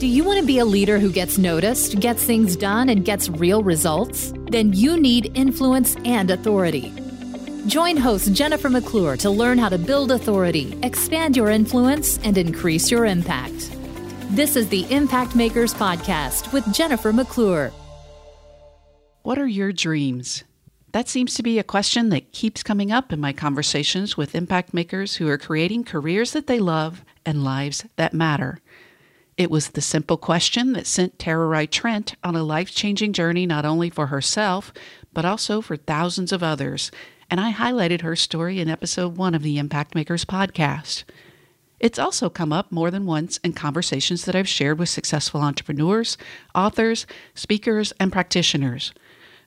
Do you want to be a leader who gets noticed, gets things done, and gets real results? Then you need influence and authority. Join host Jennifer McClure to learn how to build authority, expand your influence, and increase your impact. This is the Impact Makers Podcast with Jennifer McClure. What are your dreams? That seems to be a question that keeps coming up in my conversations with impact makers who are creating careers that they love and lives that matter. It was the simple question that sent Tererai Trent on a life changing journey not only for herself, but also for thousands of others. And I highlighted her story in episode one of the Impact Makers podcast. It's also come up more than once in conversations that I've shared with successful entrepreneurs, authors, speakers, and practitioners.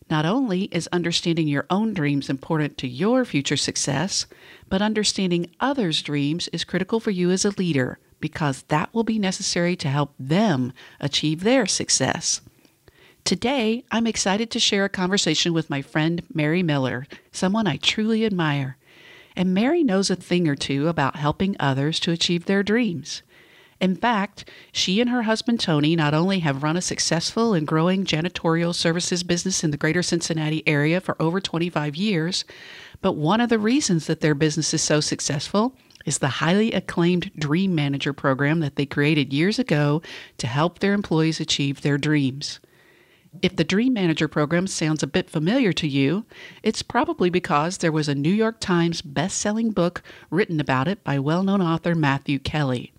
Not only is understanding your own dreams important to your future success, but understanding others' dreams is critical for you as a leader because that will be necessary to help them achieve their success. Today, I'm excited to share a conversation with my friend Mary Miller, someone I truly admire. And Mary knows a thing or two about helping others to achieve their dreams. In fact, she and her husband Tony not only have run a successful and growing janitorial services business in the greater Cincinnati area for over 25 years, but one of the reasons that their business is so successful is the highly acclaimed Dream Manager program that they created years ago to help their employees achieve their dreams. If the Dream Manager program sounds a bit familiar to you, it's probably because there was a New York Times best-selling book written about it by well-known author Matthew Kelly.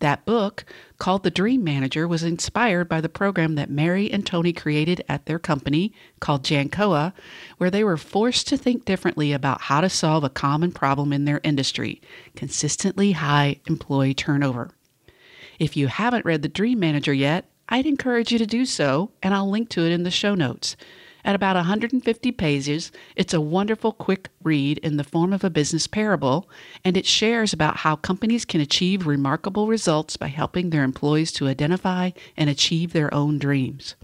That book, called The Dream Manager, was inspired by the program that Mary and Tony created at their company called Jancoa, where they were forced to think differently about how to solve a common problem in their industry consistently high employee turnover. If you haven't read The Dream Manager yet, I'd encourage you to do so, and I'll link to it in the show notes. At about 150 pages, it's a wonderful quick read in the form of a business parable, and it shares about how companies can achieve remarkable results by helping their employees to identify and achieve their own dreams.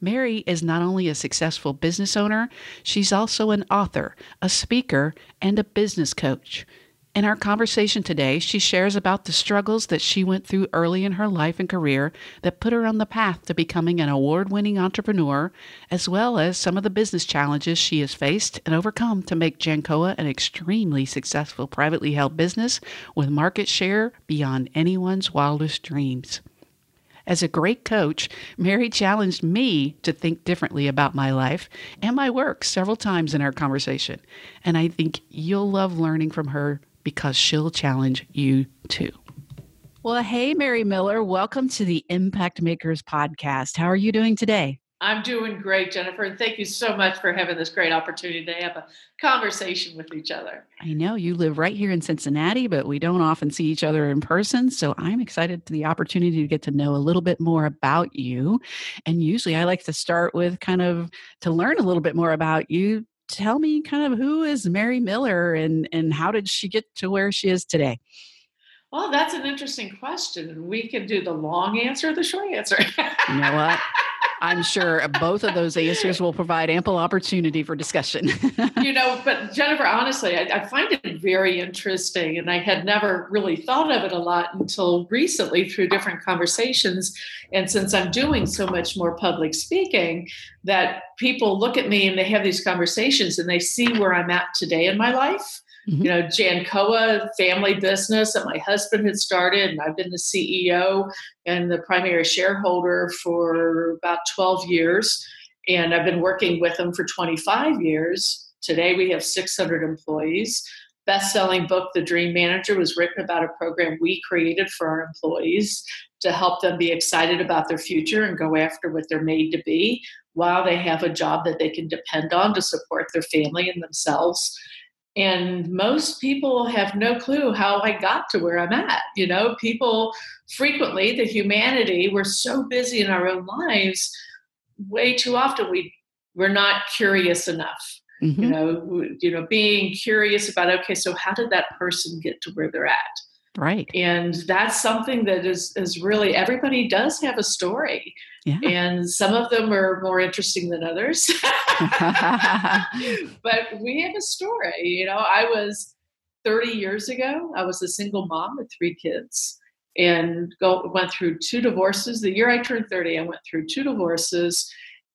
Mary is not only a successful business owner, she's also an author, a speaker, and a business coach. In our conversation today, she shares about the struggles that she went through early in her life and career that put her on the path to becoming an award winning entrepreneur, as well as some of the business challenges she has faced and overcome to make Jancoa an extremely successful privately held business with market share beyond anyone's wildest dreams. As a great coach, Mary challenged me to think differently about my life and my work several times in our conversation. And I think you'll love learning from her because she'll challenge you too. Well, hey, Mary Miller, welcome to the Impact Makers podcast. How are you doing today? I'm doing great, Jennifer, and thank you so much for having this great opportunity to have a conversation with each other. I know you live right here in Cincinnati, but we don't often see each other in person. So I'm excited to the opportunity to get to know a little bit more about you. And usually I like to start with kind of to learn a little bit more about you tell me kind of who is Mary Miller and and how did she get to where she is today? Well, that's an interesting question. We can do the long answer, the short answer. you know what? I'm sure both of those answers will provide ample opportunity for discussion. you know, but Jennifer, honestly, I, I, find it very interesting, and I had never really thought of it a lot until recently through different conversations. And since I'm doing so much more public speaking, that people look at me and they have these conversations and they see where I'm at today in my life Mm-hmm. You know, Jancoa family business that my husband had started, and I've been the CEO and the primary shareholder for about 12 years. And I've been working with them for 25 years. Today we have 600 employees. Best-selling book, The Dream Manager, was written about a program we created for our employees to help them be excited about their future and go after what they're made to be while they have a job that they can depend on to support their family and themselves and most people have no clue how I got to where I'm at. You know, people frequently, the humanity, we're so busy in our own lives, way too often we we're not curious enough. Mm-hmm. You know, you know, being curious about okay, so how did that person get to where they're at? Right. And that's something that is is really everybody does have a story. Yeah. And some of them are more interesting than others. but we have a story. You know, I was 30 years ago, I was a single mom with three kids. and go, went through two divorces. The year I turned 30, I went through two divorces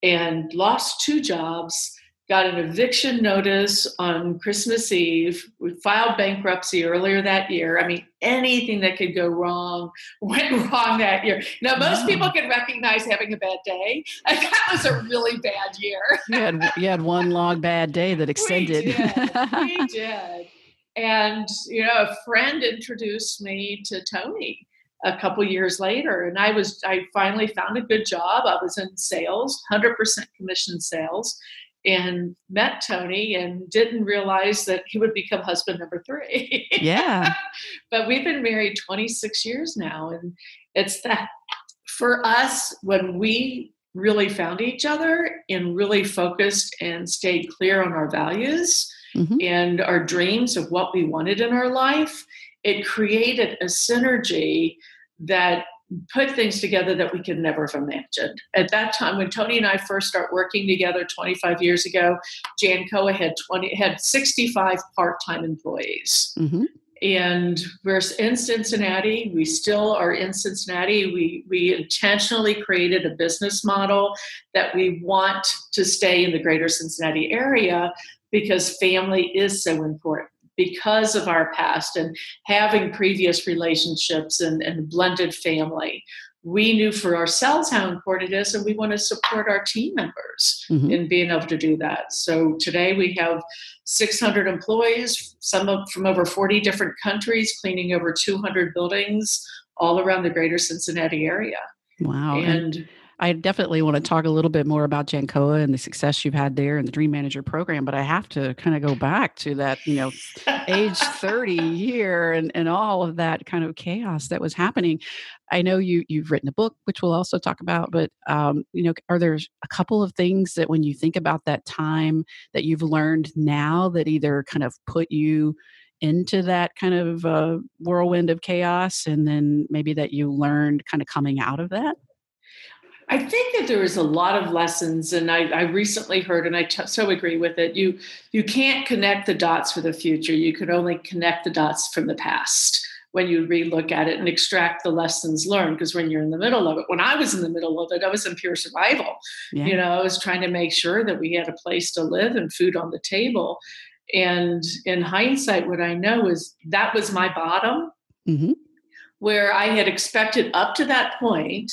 and lost two jobs got an eviction notice on Christmas Eve. We filed bankruptcy earlier that year. I mean, anything that could go wrong went wrong that year. Now, most people can recognize having a bad day. And That was a really bad year. you, had, you had one long bad day that extended. We did. we did. And, you know, a friend introduced me to Tony a couple years later and i was i finally found a good job i was in sales 100% commission sales and met Tony and didn't realize that he would become husband number three. Yeah. but we've been married 26 years now. And it's that for us, when we really found each other and really focused and stayed clear on our values mm-hmm. and our dreams of what we wanted in our life, it created a synergy that put things together that we could never have imagined. At that time, when Tony and I first start working together 25 years ago, Jancoa had 20 had 65 part-time employees. Mm-hmm. And we're in Cincinnati. We still are in Cincinnati. We we intentionally created a business model that we want to stay in the greater Cincinnati area because family is so important because of our past and having previous relationships and, and blended family. We knew for ourselves how important it is and we want to support our team members mm-hmm. in being able to do that. So today we have 600 employees some of, from over 40 different countries cleaning over 200 buildings all around the greater cincinnati area. Wow and, and I definitely want to talk a little bit more about Jancoa and the success you've had there and the Dream Manager program, but I have to kind of go back to that, you know, age 30 year and, and all of that kind of chaos that was happening. I know you you've written a book, which we'll also talk about, but um, you know, are there a couple of things that when you think about that time that you've learned now that either kind of put you into that kind of uh, whirlwind of chaos and then maybe that you learned kind of coming out of that? I think that there is a lot of lessons, and I, I recently heard, and I t- so agree with it. You you can't connect the dots for the future. You can only connect the dots from the past when you relook at it and extract the lessons learned. Because when you're in the middle of it, when I was in the middle of it, I was in pure survival. Yeah. You know, I was trying to make sure that we had a place to live and food on the table. And in hindsight, what I know is that was my bottom, mm-hmm. where I had expected up to that point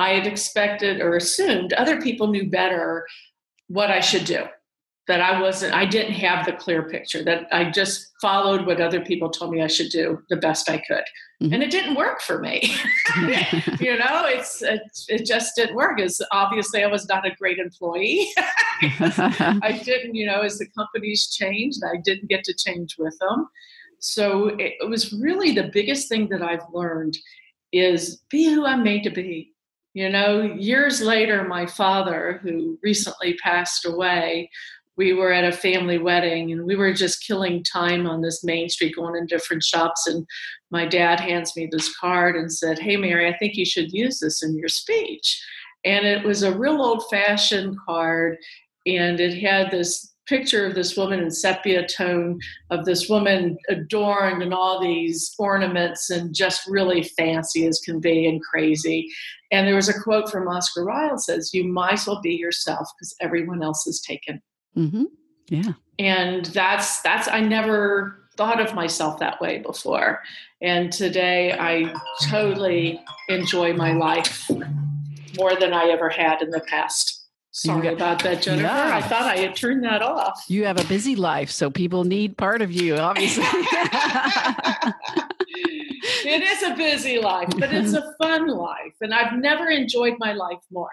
I had expected or assumed other people knew better what I should do. That I wasn't, I didn't have the clear picture, that I just followed what other people told me I should do the best I could. Mm-hmm. And it didn't work for me. you know, it's, it, it just didn't work. As obviously I was not a great employee. I didn't, you know, as the companies changed, I didn't get to change with them. So it, it was really the biggest thing that I've learned is be who I'm made to be you know, years later, my father, who recently passed away, we were at a family wedding and we were just killing time on this main street going in different shops and my dad hands me this card and said hey mary i think you should use this in your speech. And it was a real old fashioned card and it had this picture of this woman in sepia tone of this woman adorned in all these ornaments and just really fancy as can be and crazy. And there was a quote from Oscar Wilde says, "You might as well be yourself because everyone else is taken." Mm-hmm. Yeah, and that's that's I never thought of myself that way before, and today I totally enjoy my life more than I ever had in the past. Sorry got, about that, Jennifer. Yeah. I thought I had turned that off. You have a busy life, so people need part of you, obviously. it is a busy life, but it's a fun life. And I've never enjoyed my life more.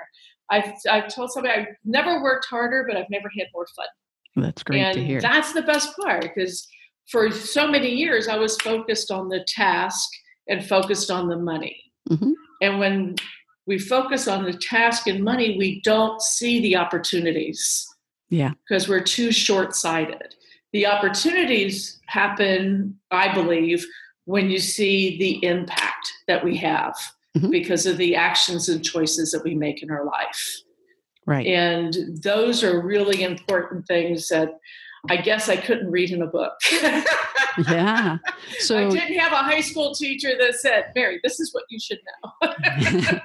I've, I've told somebody I've never worked harder, but I've never had more fun. That's great and to hear. That's the best part because for so many years I was focused on the task and focused on the money. Mm-hmm. And when we focus on the task and money, we don't see the opportunities. Yeah. Because we're too short sighted. The opportunities happen, I believe, when you see the impact that we have mm-hmm. because of the actions and choices that we make in our life. Right. And those are really important things that I guess I couldn't read in a book. yeah. So I didn't have a high school teacher that said, Mary, this is what you should know.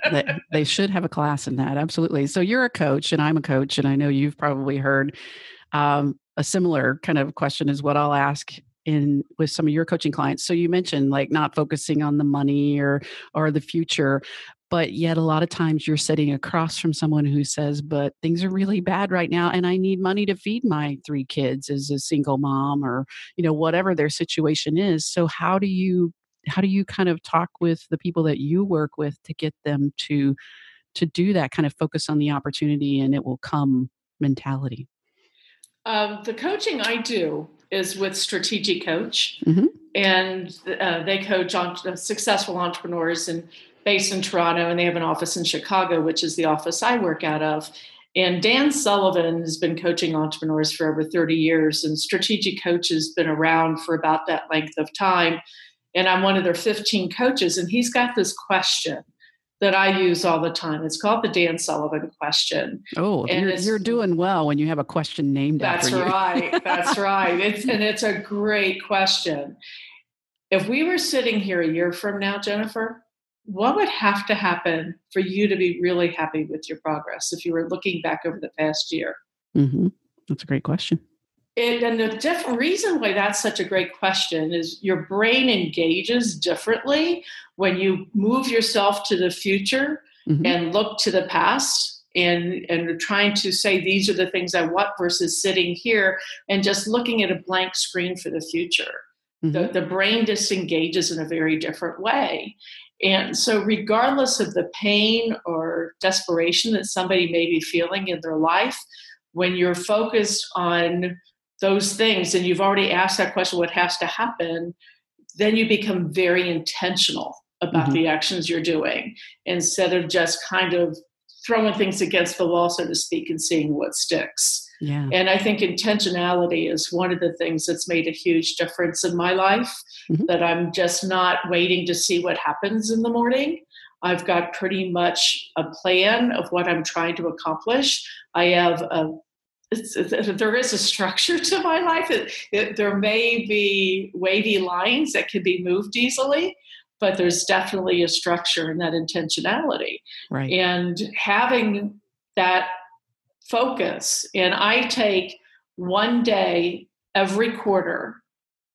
they, they should have a class in that. Absolutely. So you're a coach and I'm a coach, and I know you've probably heard um, a similar kind of question is what I'll ask in with some of your coaching clients. So you mentioned like not focusing on the money or or the future, but yet a lot of times you're sitting across from someone who says but things are really bad right now and i need money to feed my three kids as a single mom or you know whatever their situation is so how do you how do you kind of talk with the people that you work with to get them to to do that kind of focus on the opportunity and it will come mentality um, the coaching i do is with strategic coach mm-hmm. and uh, they coach on uh, successful entrepreneurs and based in Toronto, and they have an office in Chicago, which is the office I work out of. And Dan Sullivan has been coaching entrepreneurs for over 30 years, and Strategic Coach has been around for about that length of time. And I'm one of their 15 coaches, and he's got this question that I use all the time. It's called the Dan Sullivan question. Oh, and you're, you're doing well when you have a question named that's after you. That's right. That's right. It's, and it's a great question. If we were sitting here a year from now, Jennifer, what would have to happen for you to be really happy with your progress if you were looking back over the past year? Mm-hmm. That's a great question. It, and the different reason why that's such a great question is your brain engages differently when you move yourself to the future mm-hmm. and look to the past and and trying to say these are the things I want versus sitting here and just looking at a blank screen for the future. Mm-hmm. The, the brain disengages in a very different way. And so, regardless of the pain or desperation that somebody may be feeling in their life, when you're focused on those things and you've already asked that question, what has to happen, then you become very intentional about mm-hmm. the actions you're doing instead of just kind of throwing things against the wall, so to speak, and seeing what sticks. Yeah. And I think intentionality is one of the things that's made a huge difference in my life. Mm-hmm. That I'm just not waiting to see what happens in the morning. I've got pretty much a plan of what I'm trying to accomplish. I have a there is a structure to my life. It, it, there may be wavy lines that can be moved easily, but there's definitely a structure and that intentionality. Right. And having that focus. And I take one day every quarter,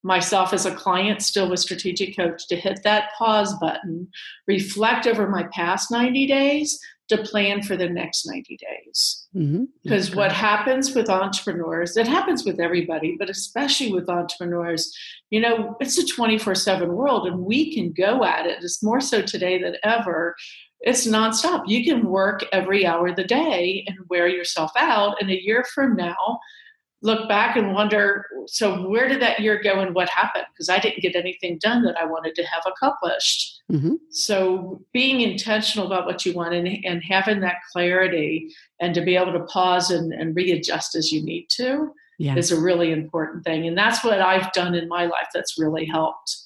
myself as a client, still with Strategic Coach, to hit that pause button, reflect over my past 90 days to plan for the next 90 days. Mm-hmm. Because what happens with entrepreneurs, it happens with everybody, but especially with entrepreneurs, you know, it's a 24 7 world and we can go at it. It's more so today than ever it's nonstop. You can work every hour of the day and wear yourself out. And a year from now, look back and wonder so where did that year go and what happened? Because I didn't get anything done that I wanted to have accomplished. Mm-hmm. So being intentional about what you want and, and, having that clarity and to be able to pause and, and readjust as you need to yeah. is a really important thing. And that's what I've done in my life that's really helped.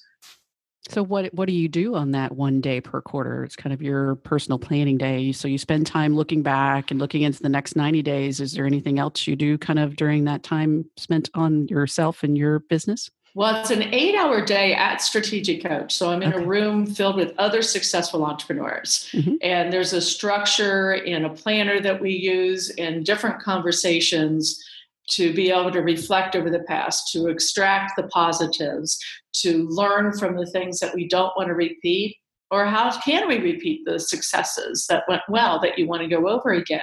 So what what do you do on that one day per quarter? It's kind of your personal planning day. So you spend time looking back and looking into the next 90 days. Is there anything else you do kind of during that time spent on yourself and your business? Well, it's an eight hour day at Strategic Coach. So I'm in okay. a room filled with other successful entrepreneurs. Mm-hmm. And there's a structure and a planner that we use and different conversations to be able to reflect over the past, to extract the positives, to learn from the things that we don't want to repeat, or how can we repeat the successes that went well that you want to go over again.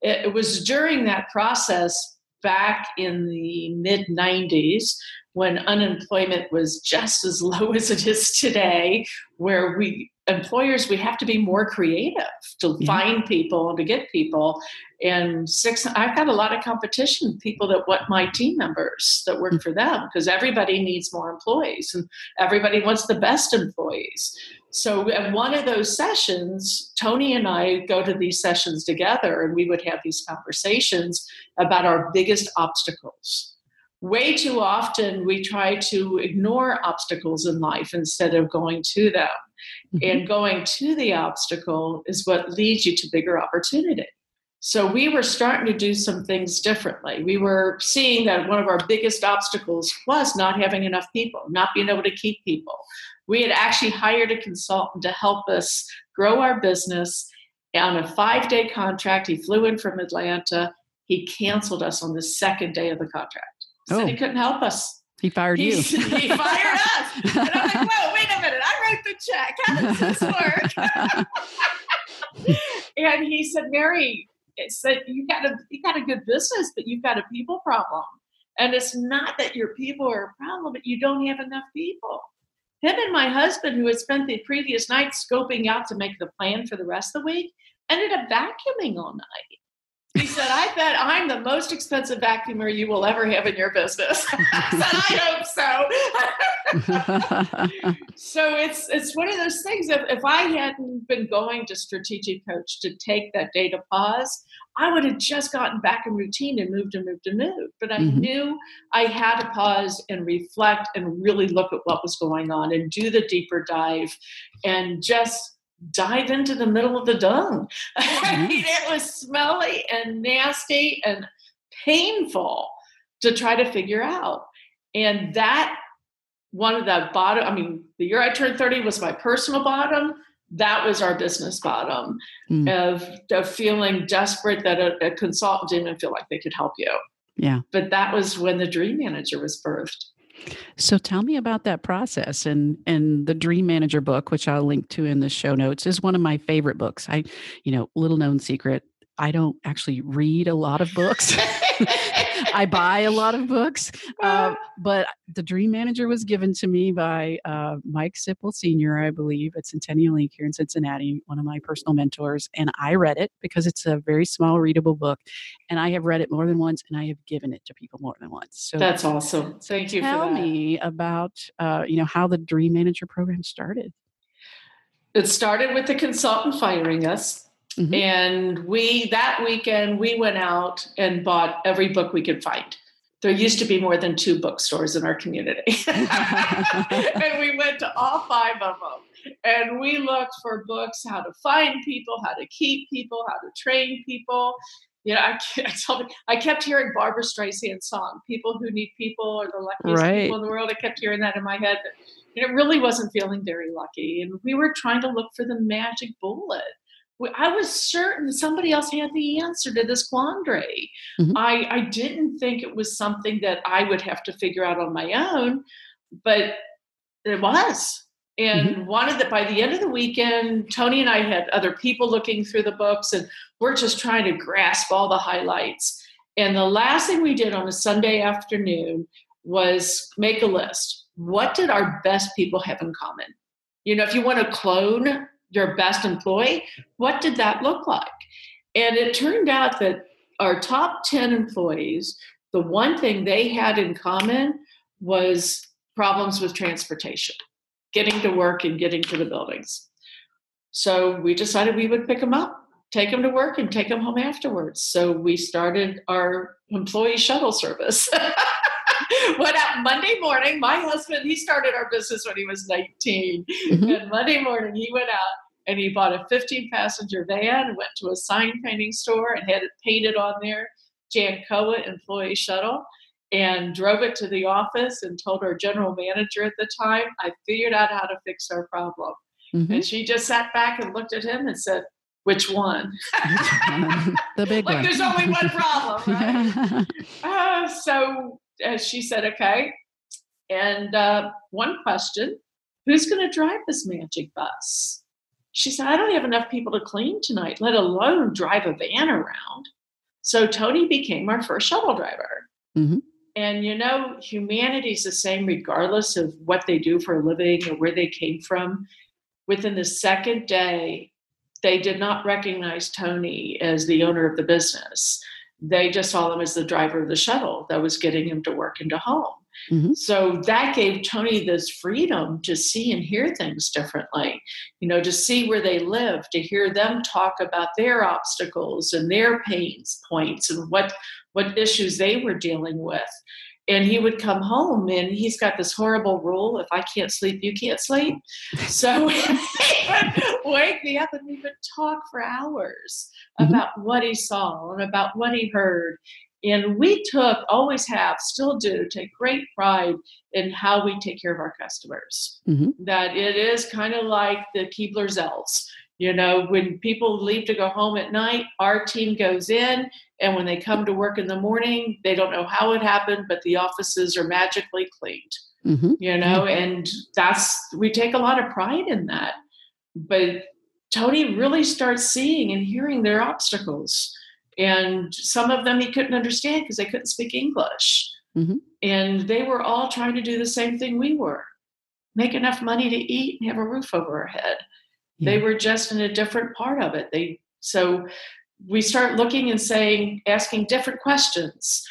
It, was during that process back in the mid 90s when unemployment was just as low as it is today, where we employers we have to be more creative to yeah. find people and to get people and six i've got a lot of competition people that want my team members that work mm. for them because everybody needs more employees and everybody wants the best employees so at one of those sessions tony and i go to these sessions together and we would have these conversations about our biggest obstacles way too often we try to ignore obstacles in life instead of going to them. And mm-hmm. going to the obstacle is what leads you to bigger opportunity. So we were starting to do some things differently. We were seeing that one of our biggest obstacles was not having enough people, not being able to keep people. We had actually hired a consultant to help us grow our business on a five day contract. He flew in from Atlanta. He canceled us on the second day of the contract. Said oh. he couldn't help us. He fired you. he fired us. And I'm like, whoa, wait a minute. The check. How does this work? and he said, Mary, it said you got a you got a good business, but you've got a people problem. And it's not that your people are a problem, but you don't have enough people. Him and my husband, who had spent the previous night scoping out to make the plan for the rest of the week, ended up vacuuming all night. He said, I bet I'm the most expensive vacuumer you will ever have in your business. I said, I hope so. so it's it's one of those things. If, if I hadn't been going to strategic coach to take that data pause, I would have just gotten back in routine and moved and moved and moved. But I mm-hmm. knew I had to pause and reflect and really look at what was going on and do the deeper dive and just dive into the middle of the dung. I mean, it was smelly and nasty and painful to try to figure out. And that one of the bottom, I mean, the year I turned 30 was my personal bottom. That was our business bottom mm. of, of feeling desperate that a, a consultant didn't feel like they could help you. Yeah. But that was when the dream manager was birthed. So tell me about that process and and the Dream Manager book, which I'll link to in the show notes, is one of my favorite books. I, you know, little known secret, I don't actually read a lot of books. I buy a lot of books, uh, but the Dream Manager was given to me by uh, Mike Sipple Sr., I believe, at Centennial Inc. here in Cincinnati, one of my personal mentors. And I read it because it's a very small, readable book. And I have read it more than once, and I have given it to people more than once. So that's awesome. Thank you. Tell me about uh, you know how the Dream Manager program started. It started with the consultant firing us Mm-hmm. And we, that weekend, we went out and bought every book we could find. There used to be more than two bookstores in our community. and we went to all five of them. And we looked for books how to find people, how to keep people, how to train people. You know, I, I, I kept hearing Barbra Streisand's song, People Who Need People are the luckiest right. people in the world. I kept hearing that in my head. And it really wasn't feeling very lucky. And we were trying to look for the magic bullet I was certain somebody else had the answer to this quandary. Mm-hmm. I, I didn't think it was something that I would have to figure out on my own, but it was. And mm-hmm. wanted that by the end of the weekend, Tony and I had other people looking through the books, and we're just trying to grasp all the highlights. And the last thing we did on a Sunday afternoon was make a list. What did our best people have in common? You know, if you want to clone your best employee, what did that look like? And it turned out that our top 10 employees, the one thing they had in common was problems with transportation, getting to work and getting to the buildings. So we decided we would pick them up, take them to work, and take them home afterwards. So we started our employee shuttle service. went out Monday morning. My husband, he started our business when he was 19. Mm-hmm. And Monday morning, he went out and he bought a 15 passenger van and went to a sign painting store and had it painted on there Jancoa Employee Shuttle and drove it to the office and told our general manager at the time, I figured out how to fix our problem. Mm-hmm. And she just sat back and looked at him and said, which one? the big like one. there's only one problem, right? uh, so uh, she said, okay. And uh, one question who's going to drive this magic bus? She said, I don't have enough people to clean tonight, let alone drive a van around. So Tony became our first shuttle driver. Mm-hmm. And you know, humanity's the same regardless of what they do for a living or where they came from. Within the second day, they did not recognize Tony as the owner of the business. They just saw him as the driver of the shuttle that was getting him to work and to home. Mm-hmm. So that gave Tony this freedom to see and hear things differently, you know, to see where they live, to hear them talk about their obstacles and their pains points and what what issues they were dealing with. and he would come home and he's got this horrible rule if i can't sleep you can't sleep so he would wake me up and we would talk for hours mm-hmm. about what he saw and about what he heard and we took always have still do take great pride in how we take care of our customers mm-hmm. that it is kind of like the keebler's elves you know, when people leave to go home at night, our team goes in, and when they come to work in the morning, they don't know how it happened, but the offices are magically cleaned. Mm-hmm. You know, and that's we take a lot of pride in that. But Tony really starts seeing and hearing their obstacles. And some of them he couldn't understand because they couldn't speak English. Mm-hmm. And they were all trying to do the same thing we were make enough money to eat and have a roof over our head. They were just in a different part of it. They so we start looking and saying, asking different questions.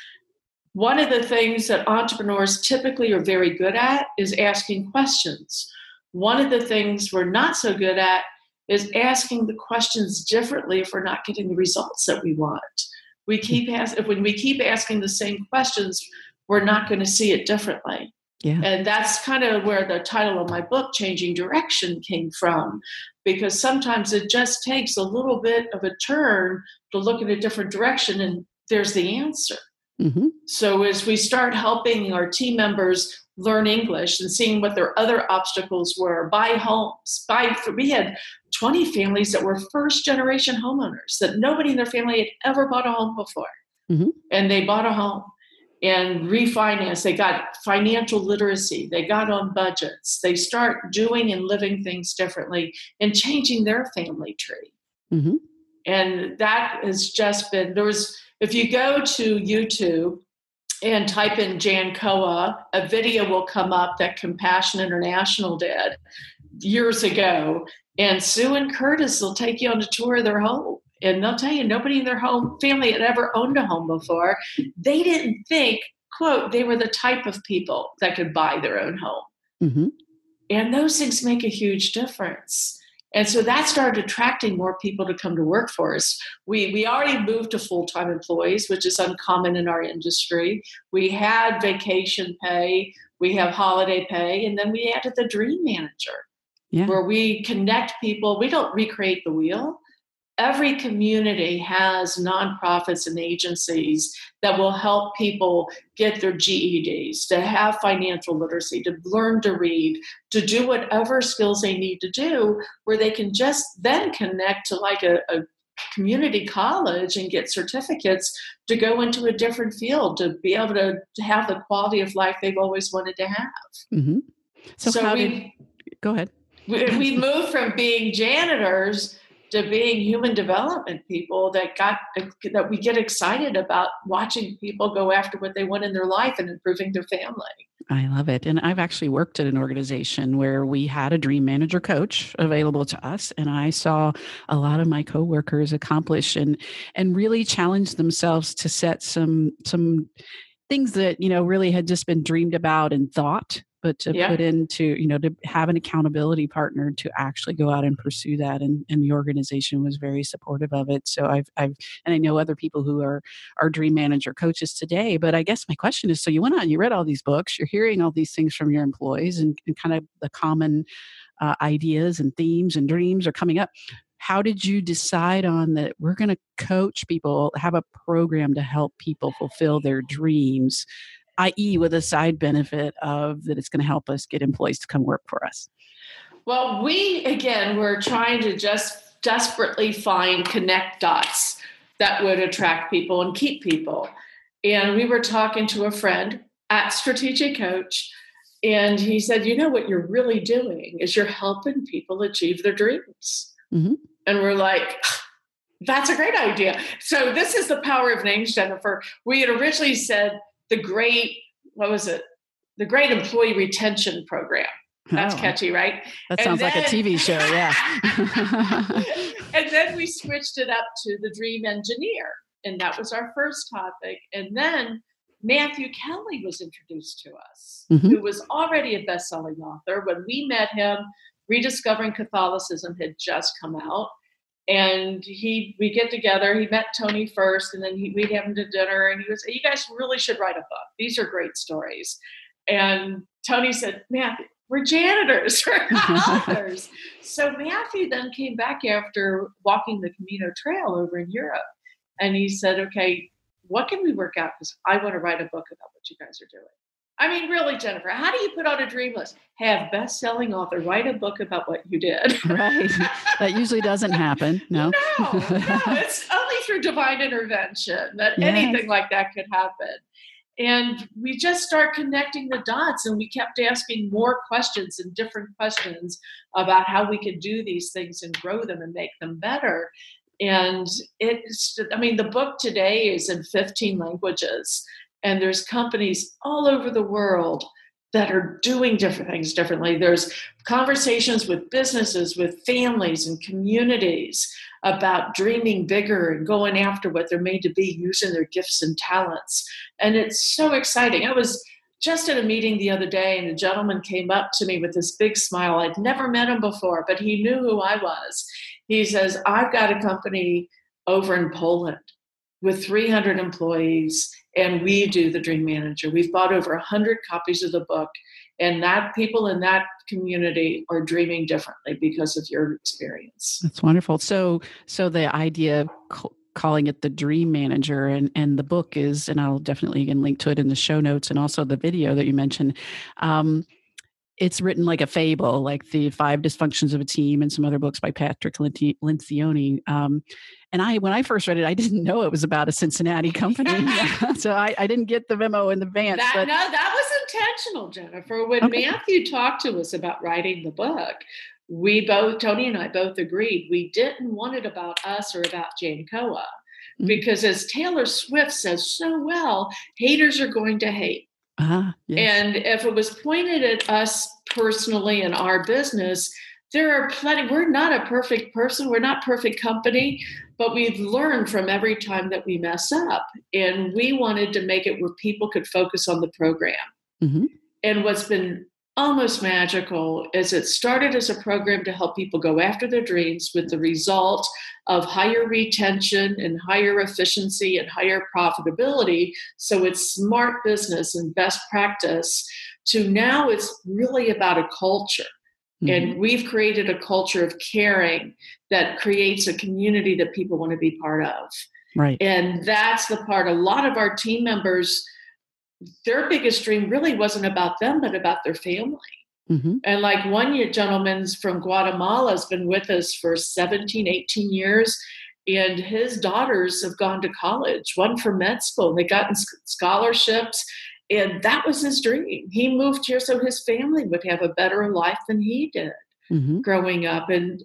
One of the things that entrepreneurs typically are very good at is asking questions. One of the things we're not so good at is asking the questions differently if we're not getting the results that we want. We keep asking, when we keep asking the same questions, we're not going to see it differently. Yeah. And that's kind of where the title of my book, Changing Direction, came from, because sometimes it just takes a little bit of a turn to look in a different direction, and there's the answer. Mm-hmm. So, as we start helping our team members learn English and seeing what their other obstacles were, buy homes, buy, we had 20 families that were first generation homeowners that nobody in their family had ever bought a home before. Mm-hmm. And they bought a home and refinance. They got financial literacy. They got on budgets. They start doing and living things differently and changing their family tree. Mm-hmm. And that has just been there was if you go to YouTube and type in Jancoa, a video will come up that Compassion International did years ago. And Sue and Curtis will take you on a tour of their home and they'll tell you nobody in their home family had ever owned a home before they didn't think quote they were the type of people that could buy their own home mm-hmm. and those things make a huge difference and so that started attracting more people to come to work for us. We, we already moved to full time employees, which is uncommon in our industry. We had vacation pay, we have holiday pay, and then we added the Dream Manager, yeah. where we connect people. We don't recreate the wheel, every community has nonprofits and agencies that will help people get their GEDs, to have financial literacy, to learn to read, to do whatever skills they need to do, where they can just then connect to like a, a community college and get certificates to go into a different field, to be able to, to have the quality of life they've always wanted to have. Mm-hmm. So, so, how we, did, go ahead. we, we moved from being janitors to being human development people that got that we get excited about watching people go after what they want in their life and improving their family. I love it. And I've actually worked at an organization where we had a dream manager coach available to us and I saw a lot of my coworkers accomplish and and really challenge themselves to set some some things that, you know, really had just been dreamed about and thought but to yeah. put into you know to have an accountability partner to actually go out and pursue that and, and the organization was very supportive of it so i've i've and i know other people who are are dream manager coaches today but i guess my question is so you went on you read all these books you're hearing all these things from your employees and, and kind of the common uh, ideas and themes and dreams are coming up how did you decide on that we're going to coach people have a program to help people fulfill their dreams i.e., with a side benefit of that it's going to help us get employees to come work for us? Well, we again we're trying to just desperately find connect dots that would attract people and keep people. And we were talking to a friend at Strategic Coach, and he said, You know what you're really doing is you're helping people achieve their dreams. Mm-hmm. And we're like, that's a great idea. So, this is the power of names, Jennifer. We had originally said the great what was it? The great employee retention program. That's oh, catchy, right? That and sounds then, like a TV show, yeah. and then we switched it up to the dream engineer, and that was our first topic. And then Matthew Kelly was introduced to us, mm-hmm. who was already a best-selling author. When we met him, Rediscovering Catholicism had just come out. And he we get together he met tony first and then he, we'd have him to dinner and he was you guys really should write a book. These are great stories. And tony said matthew we're janitors we're authors so matthew then came back after walking the camino trail over in europe and he said okay what can we work out? Because i want to write a book about what you guys are doing I mean, really, Jennifer, how do you put on a dream list? Have best-selling author write a book about what you did. right. That usually doesn't happen. No. no, no. It's only through divine intervention that yes. anything like that could happen. And we just start connecting the dots, and we kept asking more questions and different questions about how we could do these things and grow them and make them better. And it's, I mean, the book today is in 15 languages and there's companies all over the world that are doing different things differently. There's conversations with businesses, with families and communities about dreaming bigger and going after what they're made to be using their gifts and talents. And it's so exciting. I was just at a meeting the other day, and a gentleman came up to me with this big smile. I'd never met him before, but he knew who I was. He says, I've got a company over in Poland with 300 employees and we do the dream manager. We've bought over 100 copies of the book and that people in that community are dreaming differently because of your experience. That's wonderful. So so the idea of calling it the dream manager and and the book is and i'll definitely again link to it in the show notes and also the video that you mentioned um, it's written like a fable, like the Five Dysfunctions of a Team and some other books by Patrick Lencioni. Um, and I, when I first read it, I didn't know it was about a Cincinnati company, so I, I, didn't get the memo in advance. That, but, no, that was intentional, Jennifer. When okay. Matthew talked to us about writing the book, we both, Tony and I, both agreed we didn't want it about us or about Jancoa. Mm-hmm. Because as Taylor Swift says so well, haters are going to hate. Uh-huh, yes. And if it was pointed at us personally in our business, there are plenty. We're not a perfect person. We're not perfect company, but we've learned from every time that we mess up. And we wanted to make it where people could focus on the program. Mm-hmm. And what's been almost magical is it started as a program to help people go after their dreams with the result of higher retention and higher efficiency and higher profitability. So it's smart business and best practice to now it's really about a culture. Mm-hmm. and we've created a culture of caring that creates a community that people want to be part of. Right. And that's the part a lot of our team members their biggest dream really wasn't about them, but about their family. Mm-hmm. And like one gentleman's from Guatemala has been with us for 17, 18 years, and his daughters have gone to college, one for med school. They got scholarships, and that was his dream. He moved here so his family would have a better life than he did mm-hmm. growing up. And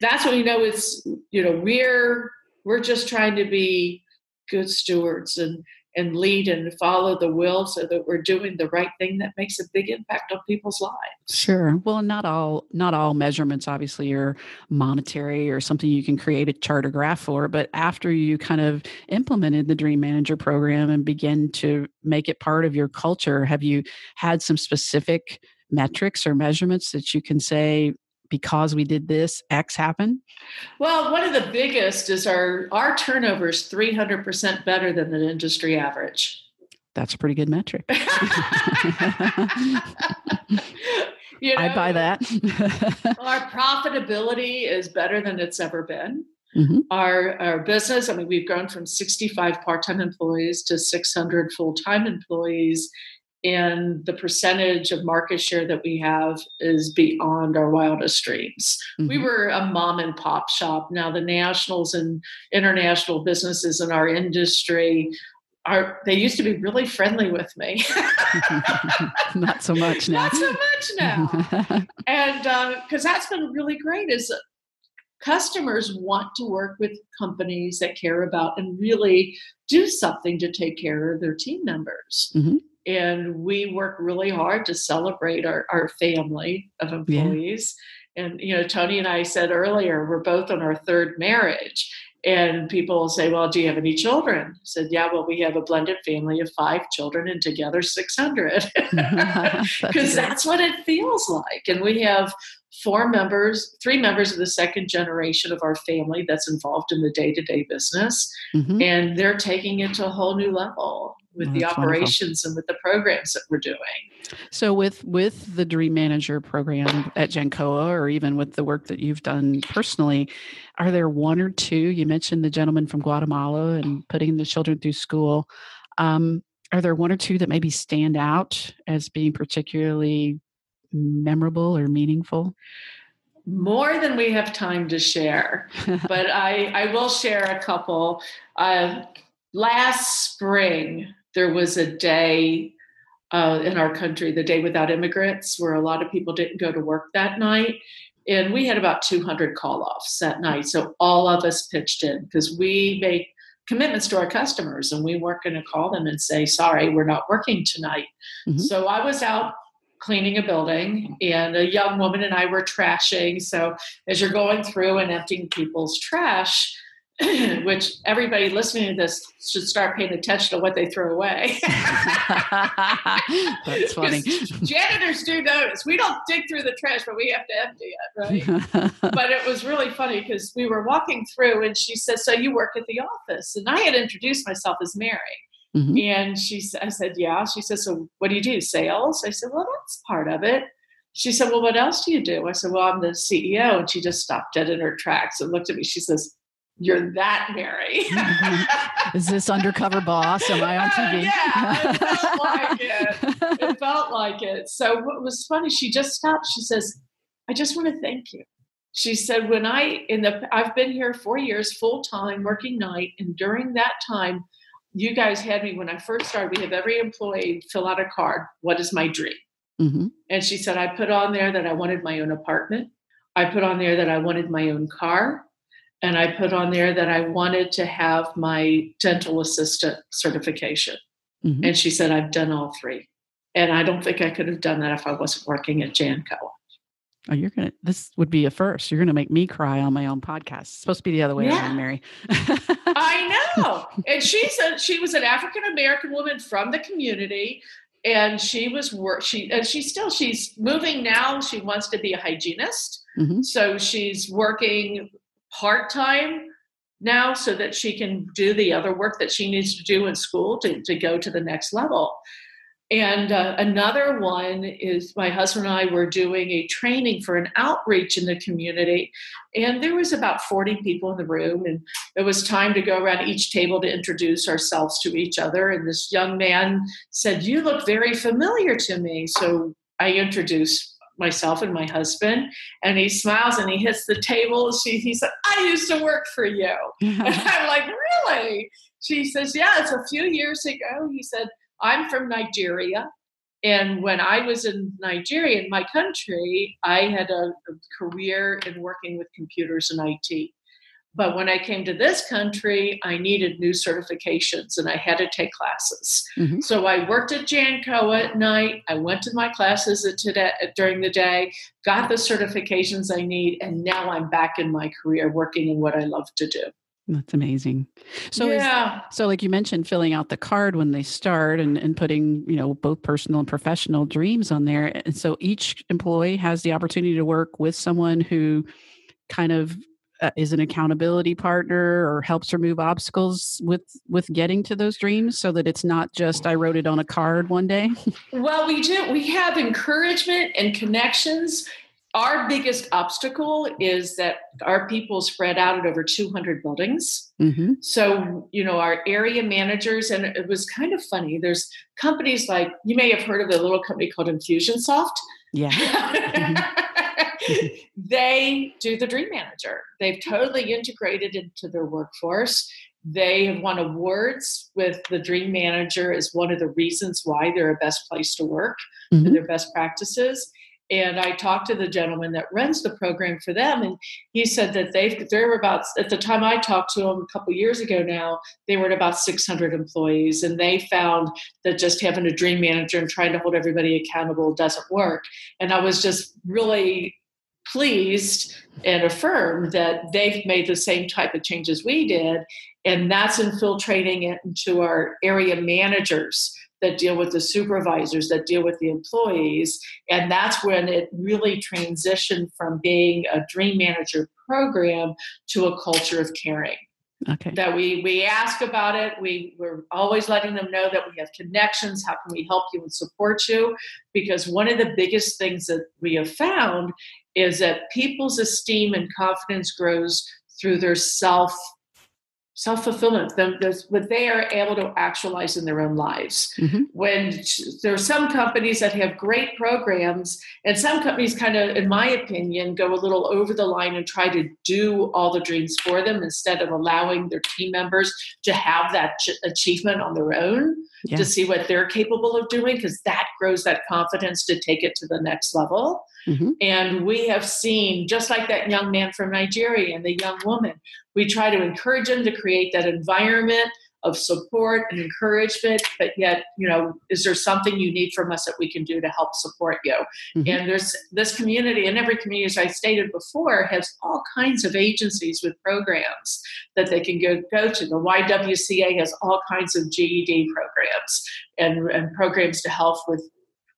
that's what you know is, you know, we're we're just trying to be good stewards and and lead and follow the will so that we're doing the right thing that makes a big impact on people's lives. Sure. Well not all not all measurements obviously are monetary or something you can create a chart or graph for but after you kind of implemented the dream manager program and begin to make it part of your culture have you had some specific metrics or measurements that you can say because we did this x happen well one of the biggest is our our turnover is 300% better than the industry average. That's a pretty good metric. You know, i buy that. our profitability is better than it's ever been. Mm-hmm. our, our business i mean we've grown from 65 part-time employees to 600 full-time employees and the percentage of market share that we have is beyond our wildest dreams. Mm-hmm. We were a mom and pop shop. Now the nationals and international businesses in our industry are they used to be really friendly with me. Not so much now. Not so much now. and because uh, that's been really great is customers want to work with companies that care about and really do something to take care of their team members. Mm-hmm and we work really hard to celebrate our, our family of employees yeah. and you know tony and i said earlier we're both on our third marriage And people say, Well, do you have any children? I said, Yeah, well, we have a blended family of five children and together 600. Because that's what it feels like. And we have four members, three members of the second generation of our family that's involved in the day to day business. Mm-hmm. And they're taking it to a whole new level with oh, the operations wonderful. and with the programs that we're doing. So with with the Dream Manager program at Jancoa or even with the work that you've done personally, are there one or two? You mentioned the gentleman from Guatemala and putting the children through school. Um, are there one or two that maybe stand out as being particularly memorable or meaningful? More than we have time to share, but I, I will share a couple. Uh, last spring, there was a day uh, in our country, the Day Without Immigrants, where a lot of people didn't go to work that night. And we had about 200 call offs that night. So all of us pitched in because we make commitments to our customers and we weren't going to call them and say, sorry, we're not working tonight. Mm-hmm. So I was out cleaning a building and a young woman and I were trashing. So as you're going through and emptying people's trash, which everybody listening to this should start paying attention to what they throw away. That's funny. Janitors do notice. We don't dig through the trash, but we have to empty it, right? but it was really funny because we were walking through and she said, So you work at the office? And I had introduced myself as Mary. Mm-hmm. And she I said, Yeah. She said, So what do you do? Sales? I said, Well, that's part of it. She said, Well, what else do you do? I said, Well, I'm the CEO. And she just stopped dead in her tracks and looked at me. She says, you're that Mary. Is this undercover boss? Am I on TV? yeah, it felt like it. It felt like it. So what was funny, she just stopped. She says, I just want to thank you. She said, when I in the I've been here four years full time working night, and during that time, you guys had me when I first started. We have every employee fill out a card. What is my dream? Mm-hmm. And she said, I put on there that I wanted my own apartment. I put on there that I wanted my own car and I put on there that I wanted to have my dental assistant certification. Mm-hmm. And she said, I've done all three. And I don't think I could have done that if I wasn't working at Jancoa. Oh, you're gonna. This would be a first. You're gonna make me cry on my own podcast. It's supposed to be the other way yeah. around, Mary. I know. And she said she was an African American woman from the community, and she was work. She and she still she's moving now. She wants to be a hygienist, mm-hmm. so she's working part time now so that she can do the other work that she needs to do in school to, to go to the next level. And uh, another one is my husband and I were doing a training for an outreach in the community. And there was about 40 people in the room. And it was time to go around each table to introduce ourselves to each other. And this young man said, You look very familiar to me. So I introduced myself and my husband and he smiles and he hits the table. She, he said i used to work for you. And i'm like really? She says yeah it's a few years ago. He said i'm from nigeria and when i was in nigeria in my country i had a, a career in working with computers and it but when I came to this country, I needed new certifications and I had to take classes. Mm-hmm. So I worked at Jancoa at night. I went to my classes today, during the day, got the certifications I need, and now I'm back in my career working in what I love to do. That's amazing. So yeah. Is, so like you mentioned, filling out the card when they start and, and putting, you know, both personal and professional dreams on there. And so each employee has the opportunity to work with someone who kind of uh, is an accountability partner or helps remove obstacles with with getting to those dreams so that it's not just i wrote it on a card one day. Well we do we have encouragement and connections. Our biggest obstacle is that our people spread out at over 200 buildings. Mm-hmm. so you know our area managers and it was kind of funny there's companies like you may have heard of a little company called infusionsoft. Yeah. Mm-hmm. They do the dream manager. They've totally integrated into their workforce. They have won awards with the dream manager as one of the reasons why they're a best place to work mm-hmm. and their best practices. And I talked to the gentleman that runs the program for them, and he said that they've they were about at the time I talked to him a couple years ago now, they were at about 600 employees, and they found that just having a dream manager and trying to hold everybody accountable doesn't work. And I was just really pleased and affirmed that they've made the same type of changes we did. And that's infiltrating it into our area managers that deal with the supervisors, that deal with the employees. And that's when it really transitioned from being a dream manager program to a culture of caring. Okay. That we we ask about it. We we're always letting them know that we have connections. How can we help you and support you? Because one of the biggest things that we have found is that people's esteem and confidence grows through their self self fulfillment, them what they are able to actualize in their own lives. Mm-hmm. When there are some companies that have great programs, and some companies kind of, in my opinion, go a little over the line and try to do all the dreams for them instead of allowing their team members to have that achievement on their own yeah. to see what they're capable of doing, because that grows that confidence to take it to the next level. Mm-hmm. And we have seen, just like that young man from Nigeria and the young woman, we try to encourage them to create that environment of support and encouragement but yet you know is there something you need from us that we can do to help support you mm-hmm. and there's this community and every community as i stated before has all kinds of agencies with programs that they can go, go to the ywca has all kinds of ged programs and, and programs to help with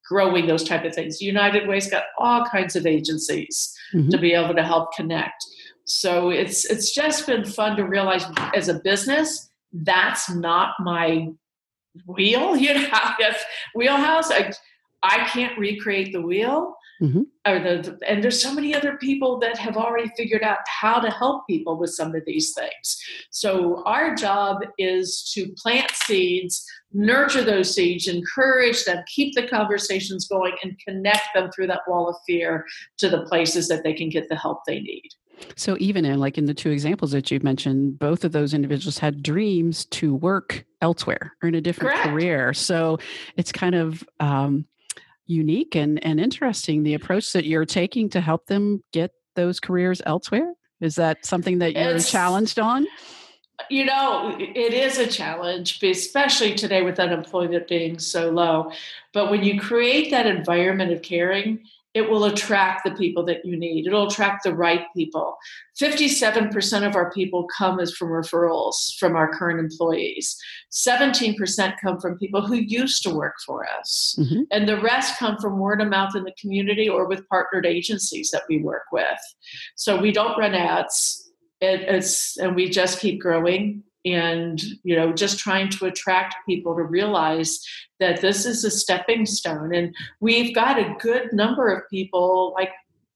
growing those type of things. United Way's got all kinds of agencies mm-hmm. to be able to help connect. So it's it's just been fun to realize as a business that's not my wheel. You know, wheelhouse. I I can't recreate the wheel. Mm-hmm. Or the, and there's so many other people that have already figured out how to help people with some of these things. So our job is to plant seeds nurture those seeds, encourage them, keep the conversations going, and connect them through that wall of fear to the places that they can get the help they need. So even in like in the two examples that you've mentioned, both of those individuals had dreams to work elsewhere or in a different Correct. career. So it's kind of um, unique and and interesting the approach that you're taking to help them get those careers elsewhere. Is that something that you're it's, challenged on? you know, it is a challenge, especially today with unemployment being so low. But when you create that environment of caring, it will attract the people that you need. It'll attract the right people. 57% of our people come as from referrals from our current employees. 17% come from people who used to work for us. Mm-hmm. And the rest come from word of mouth in the community or with partnered agencies that we work with. So we don't run ads it, it's and we just keep growing and you know just trying to attract people to realize that this is a stepping stone. And we've got a good number of people like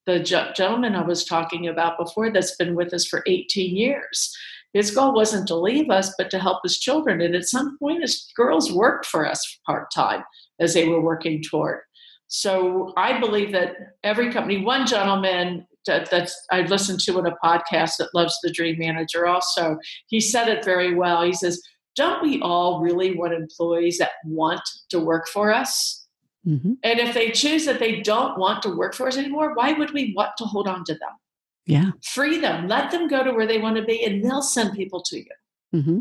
the gentleman i was talking about before that's been with us for 18 years. His goal wasn't to leave us but to help his children. And at some point his girls worked for us part-time as they were working toward. So i believe that every company one gentleman that, that's I listened to in a podcast that loves the Dream Manager. Also, he said it very well. He says, "Don't we all really want employees that want to work for us?" Mm-hmm. And if they choose that they don't want to work for us anymore, why would we want to hold on to them? Yeah. Free them, let them go to where they want to be, and they'll send people to you. Mm-hmm.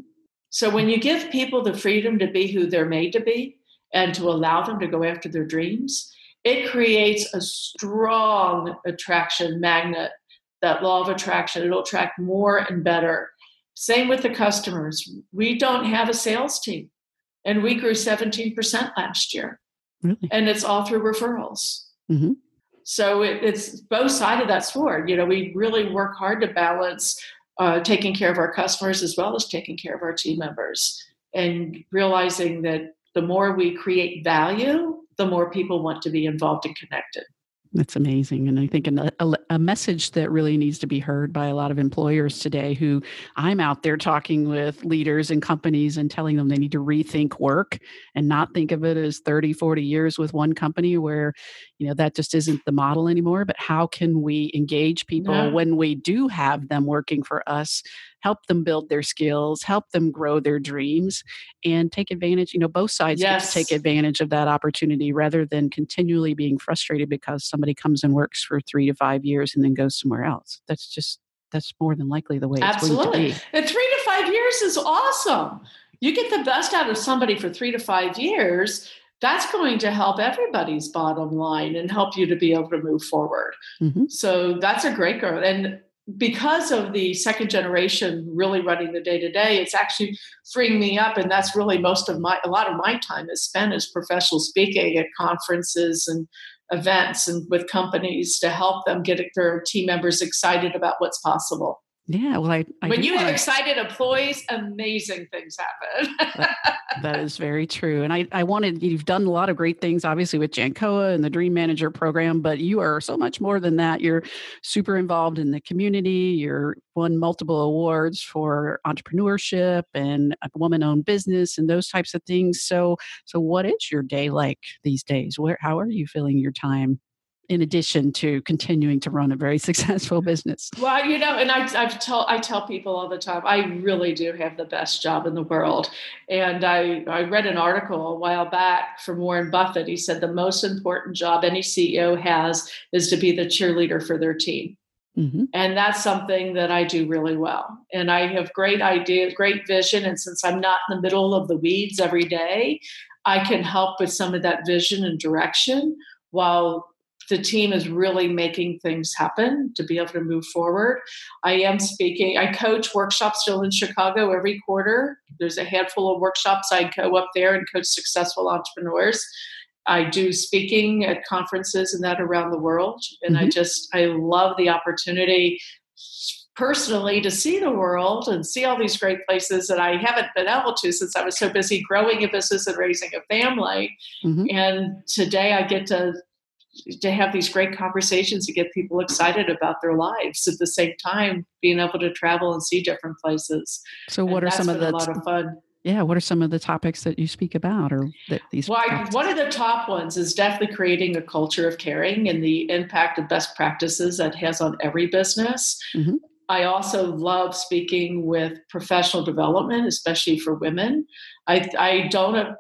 So when you give people the freedom to be who they're made to be and to allow them to go after their dreams, it creates a strong attraction magnet that law of attraction. It'll attract more and better. Same with the customers. We don't have a sales team and we grew 17% last year. Really? and it's all through referrals. Mm-hmm. so it, it's both side of that sword. You know we really work hard to balance uh, taking care of our customers as well as taking care of our team members and realizing that the more we create value the more people want to be involved and connected. That's amazing. And I think a, a, a, message that really needs to be heard by a lot of employers today who I'm out there talking with leaders and companies and telling them they need to rethink work and not think of it as 30, 40 years with one company where, you know, that just isn't the model anymore. But how can we engage people yeah. when we do have them working for us help them build their skills, help them grow their dreams, and take advantage. You know, both sides yes. take advantage of that opportunity rather than continually being frustrated because somebody comes and works for three to five years and then goes somewhere else. That's just that's more than likely the way Absolutely. And three to five years is awesome. You get the best out of somebody for three to five years that's going to help everybody's bottom line and help you to be able to move forward. Mm-hmm. So that's a great growth. And because of the second generation really running the day to day, it's actually freeing me up. And that's really most of my, a lot of my time is spent as professional speaking at conferences and events and with companies to help them get their team members excited about what's possible. Yeah, well, I, I when you have excited employees, amazing things happen. that, that is very true. And I, I wanted you've done a lot of great things, obviously with Jancoa and the Dream Manager program, but you are so much more than that. You're super involved in the community. You're won multiple awards for entrepreneurship and a woman-owned business and those types of things. So, so what is your day like these days? Where, how are you filling your time? In addition to continuing to run a very successful business? Well, you know, and I, I've tell I tell people all the time, I really do have the best job in the world. And I, I read an article a while back from Warren Buffett. He said the most important job any CEO has is to be the cheerleader for their team. Mm-hmm. And that's something that I do really well. And I have great ideas, great vision. And since I'm not in the middle of the weeds every day, I can help with some of that vision and direction while the team is really making things happen to be able to move forward. I am speaking, I coach workshops still in Chicago every quarter. There's a handful of workshops I go up there and coach successful entrepreneurs. I do speaking at conferences and that around the world. And mm-hmm. I just, I love the opportunity personally to see the world and see all these great places that I haven't been able to since I was so busy growing a business and raising a family. Mm-hmm. And today I get to to have these great conversations to get people excited about their lives at the same time being able to travel and see different places so what and are some of the a lot of fun yeah what are some of the topics that you speak about or that these well I, one of the top ones is definitely creating a culture of caring and the impact of best practices that has on every business mm-hmm. I also love speaking with professional development, especially for women. I, I don't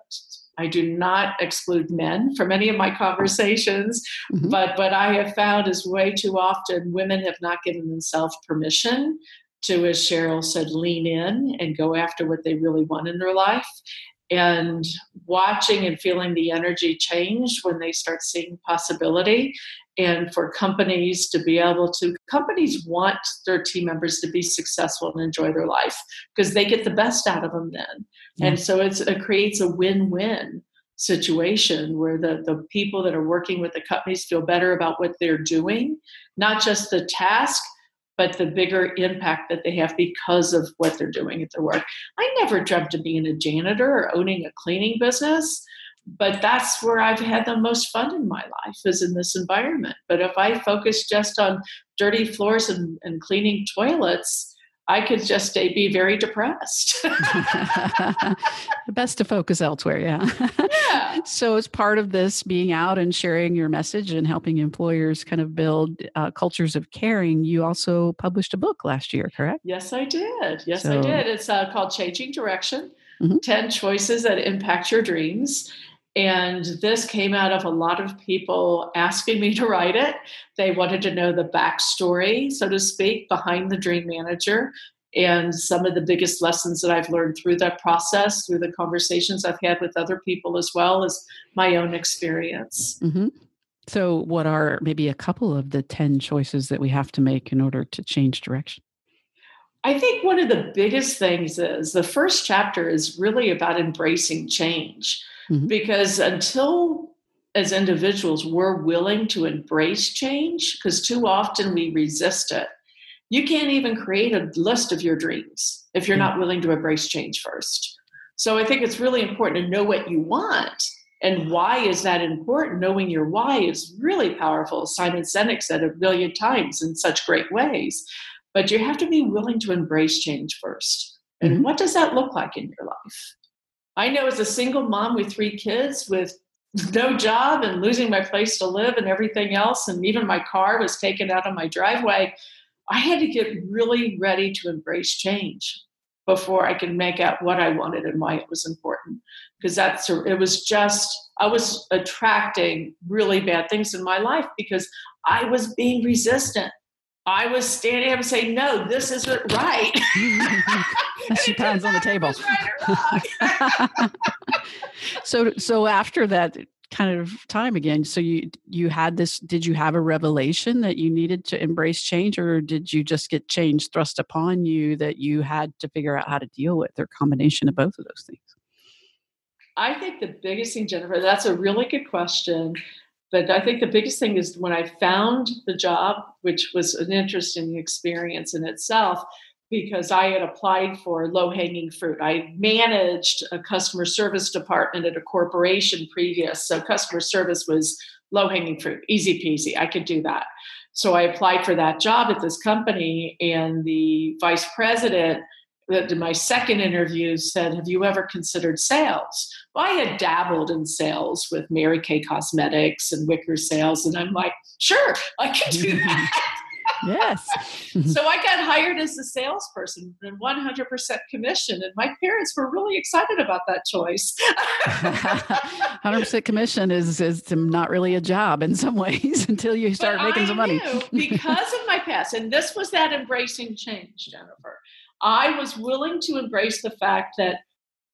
I do not exclude men from any of my conversations, mm-hmm. but what I have found is way too often women have not given themselves permission to, as Sheryl said, lean in and go after what they really want in their life. And watching and feeling the energy change when they start seeing possibility, and for companies to be able to, companies want their team members to be successful and enjoy their life because they get the best out of them then. And so it creates a win-win situation where the, the people that are working with the companies feel better about what they're doing, not just the task, but the bigger impact that they have because of what they're doing at their work. I never dreamt of being a janitor or owning a cleaning business, but that's where I've had the most fun in my life is in this environment. But if I focus just on dirty floors and, and cleaning toilets, I could just be very depressed. Best to focus elsewhere, yeah. Yeah. so, as part of this being out and sharing your message and helping employers kind of build uh, cultures of caring, you also published a book last year, correct? Yes, I did. Yes, so, I did. It's uh, called Changing Direction mm-hmm. 10 Choices That Impact Your Dreams. And this came out of a lot of people asking me to write it. They wanted to know the backstory, so to speak, behind the Dream Manager and some of the biggest lessons that I've learned through that process, through the conversations I've had with other people, as well as my own experience. Mm-hmm. So, what are maybe a couple of the 10 choices that we have to make in order to change direction? I think one of the biggest things is the first chapter is really about embracing change. Mm-hmm. Because until as individuals we're willing to embrace change, because too often we resist it, you can't even create a list of your dreams if you're not willing to embrace change first. So I think it's really important to know what you want and why is that important. Knowing your why is really powerful. Simon Sinek said a million times in such great ways. But you have to be willing to embrace change first. And mm-hmm. what does that look like in your life? I know as a single mom with three kids with no job and losing my place to live and everything else, and even my car was taken out of my driveway, I had to get really ready to embrace change before I could make out what I wanted and why it was important. Because that's it was just I was attracting really bad things in my life because I was being resistant I was standing up and saying, "No, this isn't right." she pounds on the table. Right so, so after that kind of time again, so you you had this. Did you have a revelation that you needed to embrace change, or did you just get change thrust upon you that you had to figure out how to deal with, or combination of both of those things? I think the biggest thing, Jennifer, that's a really good question. But I think the biggest thing is when I found the job, which was an interesting experience in itself, because I had applied for low hanging fruit. I managed a customer service department at a corporation previous. So customer service was low hanging fruit, easy peasy. I could do that. So I applied for that job at this company, and the vice president that in my second interview said, Have you ever considered sales? Well, I had dabbled in sales with Mary Kay Cosmetics and Wicker sales, and I'm like, Sure, I can do that. yes. so I got hired as a salesperson and 100% commission. And my parents were really excited about that choice. 100% commission is, is not really a job in some ways until you start but making I some money. because of my past, and this was that embracing change, Jennifer. I was willing to embrace the fact that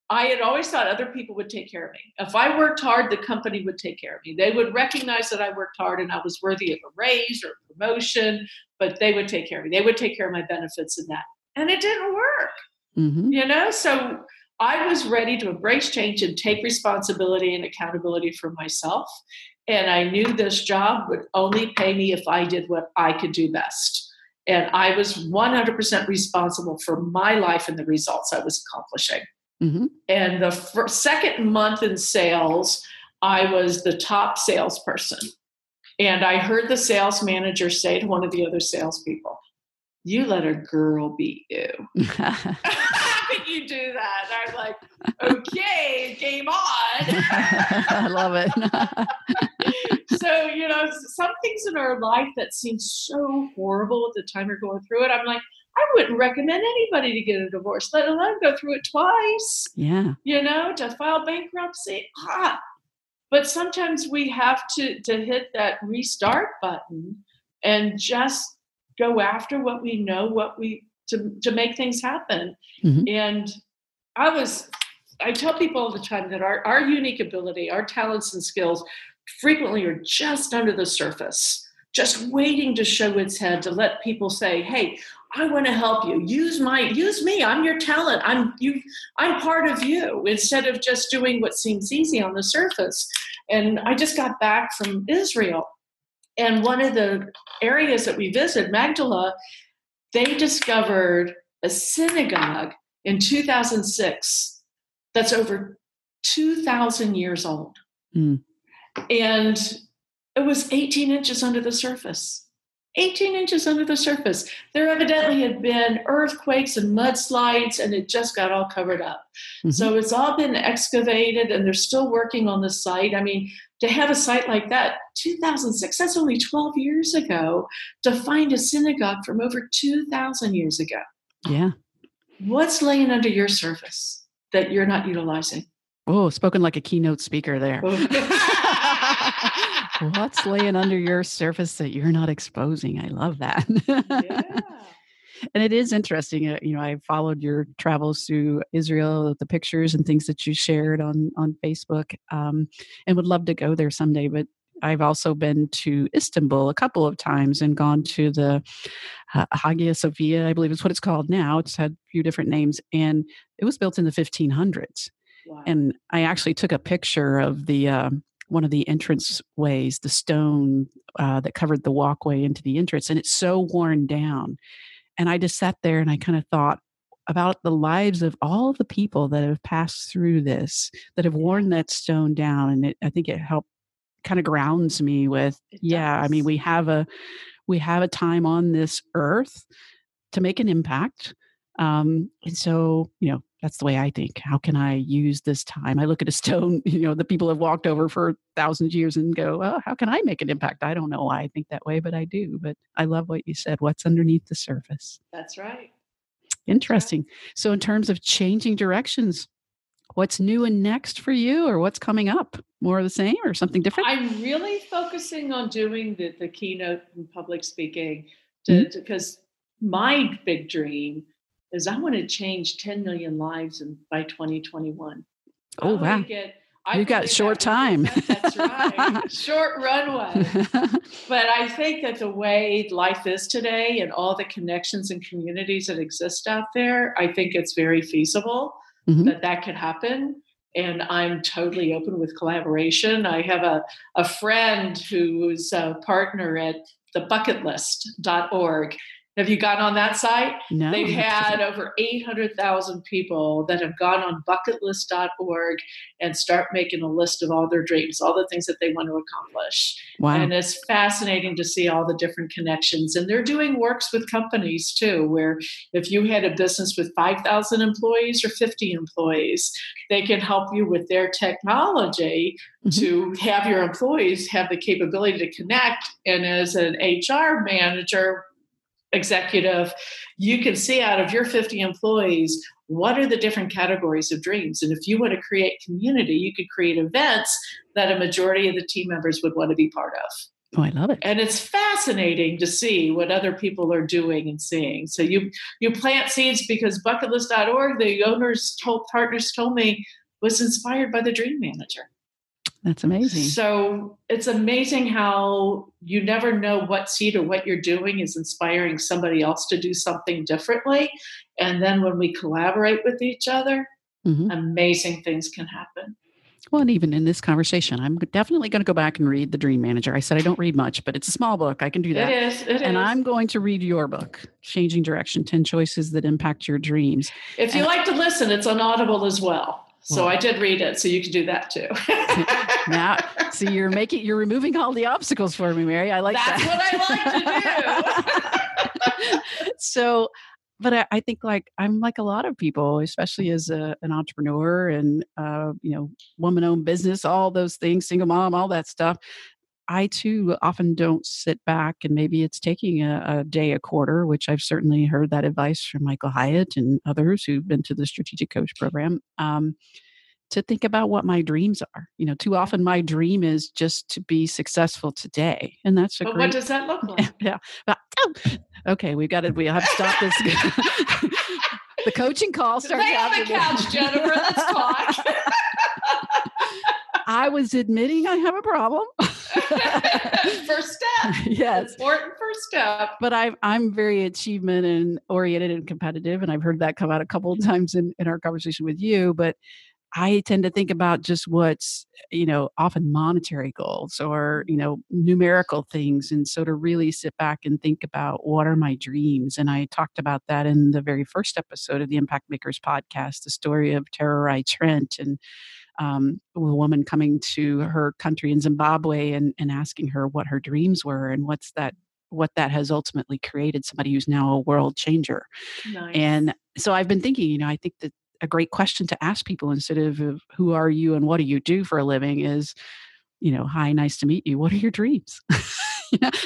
I had always thought other people would take care of me. If I worked hard, the company would take care of me. They would recognize that I worked hard and I was worthy of a raise or a promotion, but they would take care of me. They would take care of my benefits and that. And it didn't work. Mm-hmm. You know, so I was ready to embrace change and take responsibility and accountability for myself. And I knew this job would only pay me if I did what I could do best. And I was 100% responsible for my life and the results I was accomplishing. Mm-hmm. And the first, second month in sales, I was the top salesperson. And I heard the sales manager say to one of the other salespeople, You let a girl beat you. How can you do that? And I'm like, Okay, game on. I love it. so, you know, some things in our life that seem so horrible at the time you're going through it, I'm like, I wouldn't recommend anybody to get a divorce, let alone go through it twice. Yeah. You know, to file bankruptcy. Ah. But sometimes we have to to hit that restart button and just go after what we know, what we to to make things happen. Mm-hmm. And I was I tell people all the time that our, our unique ability, our talents and skills frequently are just under the surface just waiting to show its head to let people say, "Hey, I want to help you. Use my use me. I'm your talent. I'm you I'm part of you." Instead of just doing what seems easy on the surface. And I just got back from Israel. And one of the areas that we visited, Magdala, they discovered a synagogue in 2006 that's over 2,000 years old. Mm. And it was 18 inches under the surface. 18 inches under the surface. There evidently had been earthquakes and mudslides, and it just got all covered up. Mm-hmm. So it's all been excavated, and they're still working on the site. I mean, to have a site like that, 2006, that's only 12 years ago, to find a synagogue from over 2,000 years ago. Yeah. What's laying under your surface that you're not utilizing? Oh, spoken like a keynote speaker there. What's laying under your surface that you're not exposing? I love that. yeah. And it is interesting. Uh, you know, I followed your travels through Israel, the pictures and things that you shared on on Facebook, um, and would love to go there someday. But I've also been to Istanbul a couple of times and gone to the uh, Hagia Sophia, I believe is what it's called now. It's had a few different names, and it was built in the 1500s. Wow. And I actually took a picture of the um, one of the entrance ways, the stone uh, that covered the walkway into the entrance, and it's so worn down. And I just sat there and I kind of thought about the lives of all the people that have passed through this, that have worn that stone down, and it, I think it helped kind of grounds me with, yeah, I mean, we have a we have a time on this earth to make an impact. Um, and so, you know, that's the way I think. How can I use this time? I look at a stone, you know, the people have walked over for thousands of years and go, oh, how can I make an impact? I don't know why I think that way, but I do. But I love what you said. What's underneath the surface? That's right. Interesting. That's right. So, in terms of changing directions, what's new and next for you, or what's coming up? More of the same, or something different? I'm really focusing on doing the, the keynote and public speaking mm-hmm. because my big dream is I want to change 10 million lives in, by 2021. Oh, wow. Get, you got short time. That's right. short runway. but I think that the way life is today and all the connections and communities that exist out there, I think it's very feasible mm-hmm. that that could happen. And I'm totally open with collaboration. I have a, a friend who's a partner at thebucketlist.org have you gone on that site? No. They've had over 800,000 people that have gone on bucketlist.org and start making a list of all their dreams, all the things that they want to accomplish. Wow. And it's fascinating to see all the different connections. And they're doing works with companies too, where if you had a business with 5,000 employees or 50 employees, they can help you with their technology mm-hmm. to have your employees have the capability to connect. And as an HR manager, executive, you can see out of your 50 employees what are the different categories of dreams. And if you want to create community, you could create events that a majority of the team members would want to be part of. Oh, I love it. And it's fascinating to see what other people are doing and seeing. So you you plant seeds because bucketlist.org, the owners told partners told me was inspired by the dream manager. That's amazing. So it's amazing how you never know what seed or what you're doing is inspiring somebody else to do something differently. And then when we collaborate with each other, mm-hmm. amazing things can happen. Well, and even in this conversation, I'm definitely going to go back and read The Dream Manager. I said I don't read much, but it's a small book. I can do that. It is. It and is. I'm going to read your book, Changing Direction 10 Choices That Impact Your Dreams. If you and like to listen, it's on Audible as well. So well, I did read it, so you can do that too. now, see, you're making you're removing all the obstacles for me, Mary. I like That's that. That's what I like to do. so, but I, I, think like I'm like a lot of people, especially as a, an entrepreneur and uh, you know, woman-owned business, all those things, single mom, all that stuff. I too often don't sit back and maybe it's taking a, a, day a quarter, which I've certainly heard that advice from Michael Hyatt and others who've been to the strategic coach program. Um, to think about what my dreams are. You know, too often my dream is just to be successful today. And that's a but great, what does that look like? Yeah. But, oh, okay, we've got to we have to stop this. the coaching call starts Stay on the couch, Jennifer. Let's talk. I was admitting I have a problem. first step. Yes. Important first step. But I'm I'm very achievement and oriented and competitive. And I've heard that come out a couple of times in, in our conversation with you. But I tend to think about just what's, you know, often monetary goals or, you know, numerical things. And so to really sit back and think about what are my dreams. And I talked about that in the very first episode of the Impact Makers podcast, the story of Tererai Trent and um, a woman coming to her country in Zimbabwe and, and asking her what her dreams were and what's that what that has ultimately created somebody who's now a world changer. Nice. and so i've been thinking you know i think that a great question to ask people instead of who are you and what do you do for a living is you know hi nice to meet you. What are your dreams?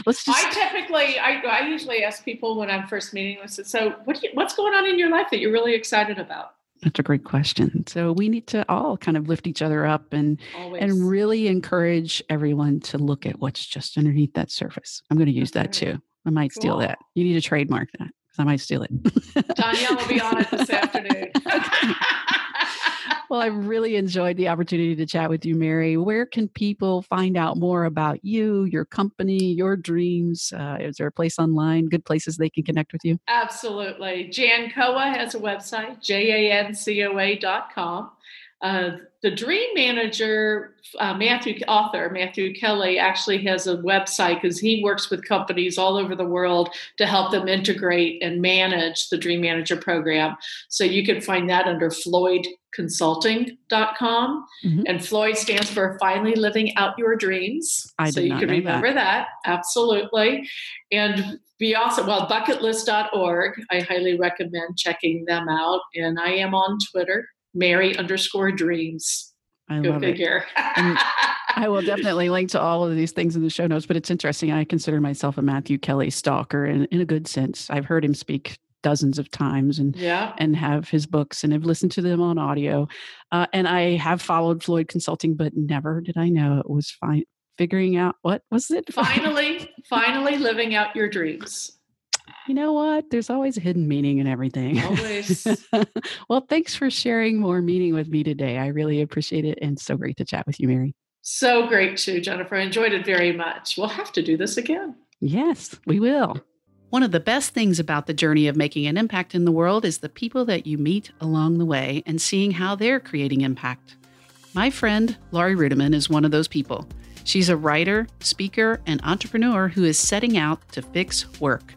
Let's just i typically I, I usually ask people when i'm first meeting with them so what you, what's going on in your life that you're really excited about that's a great question. So we need to all kind of lift each other up and Always. and really encourage everyone to look at what's just underneath that surface. I'm going to use that too. I might cool. steal that. You need to trademark that because I might steal it. Danielle will be on it this afternoon. well, I really enjoyed the opportunity to chat with you, Mary. Where can people find out more about you, your company, your dreams? Uh, is there a place online, good places they can connect with you? Absolutely. Jan Jancoa has a website, jancoa.com. Uh, the Dream Manager, uh, Matthew author Matthew Kelly, actually has a website because he works with companies all over the world to help them integrate and manage the Dream Manager program. So you can find that under FloydConsulting.com, mm-hmm. and Floyd stands for Finally Living Out Your Dreams. I so you can remember that. that absolutely, and be also well bucketlist.org. I highly recommend checking them out, and I am on Twitter Mary underscore dreams. I Go love figure. it. I will definitely link to all of these things in the show notes, but it's interesting. I consider myself a Matthew Kelly stalker in, in a good sense. I've heard him speak dozens of times and yeah. and have his books and have listened to them on audio. Uh, and I have followed Floyd Consulting, but never did I know it was fine figuring out what was it finally finally living out your dreams You know what? There's always a hidden meaning in everything. Always. well, thanks for sharing more meaning with me today. I really appreciate it and so great to chat with you, Mary. So great too, Jennifer. I enjoyed it very much. We'll have to do this again. Yes, we will. One of the best things about the journey of making an impact in the world is the people that you meet along the way and seeing how they're creating impact. My friend, Laurie Ruettimann, is one of those people. She's a writer, speaker, and entrepreneur who is setting out to fix work.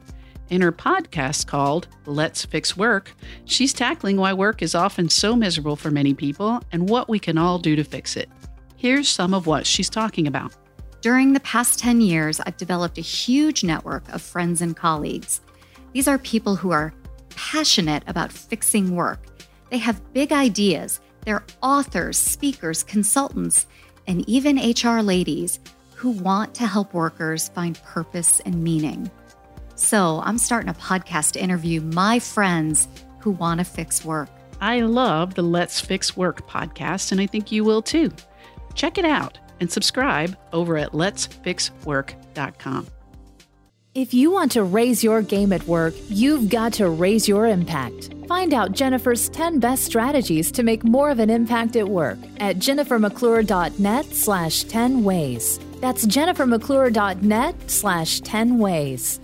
In her podcast called Let's Fix Work, she's tackling why work is often so miserable for many people and what we can all do to fix it. Here's some of what she's talking about. During the past 10 years, I've developed a huge network of friends and colleagues. These are people who are passionate about fixing work. They have big ideas. They're authors, speakers, consultants, and even HR ladies who want to help workers find purpose and meaning. So I'm starting a podcast to interview my friends who want to fix work. I love the Let's Fix Work podcast, and I think you will too. Check it out and subscribe over at letsfixwork.com. If you want to raise your game at work, you've got to raise your impact. Find out Jennifer's 10 best strategies to make more of an impact at work at jennifermcclure.net slash 10 ways. That's jennifermcclure.net slash 10 ways.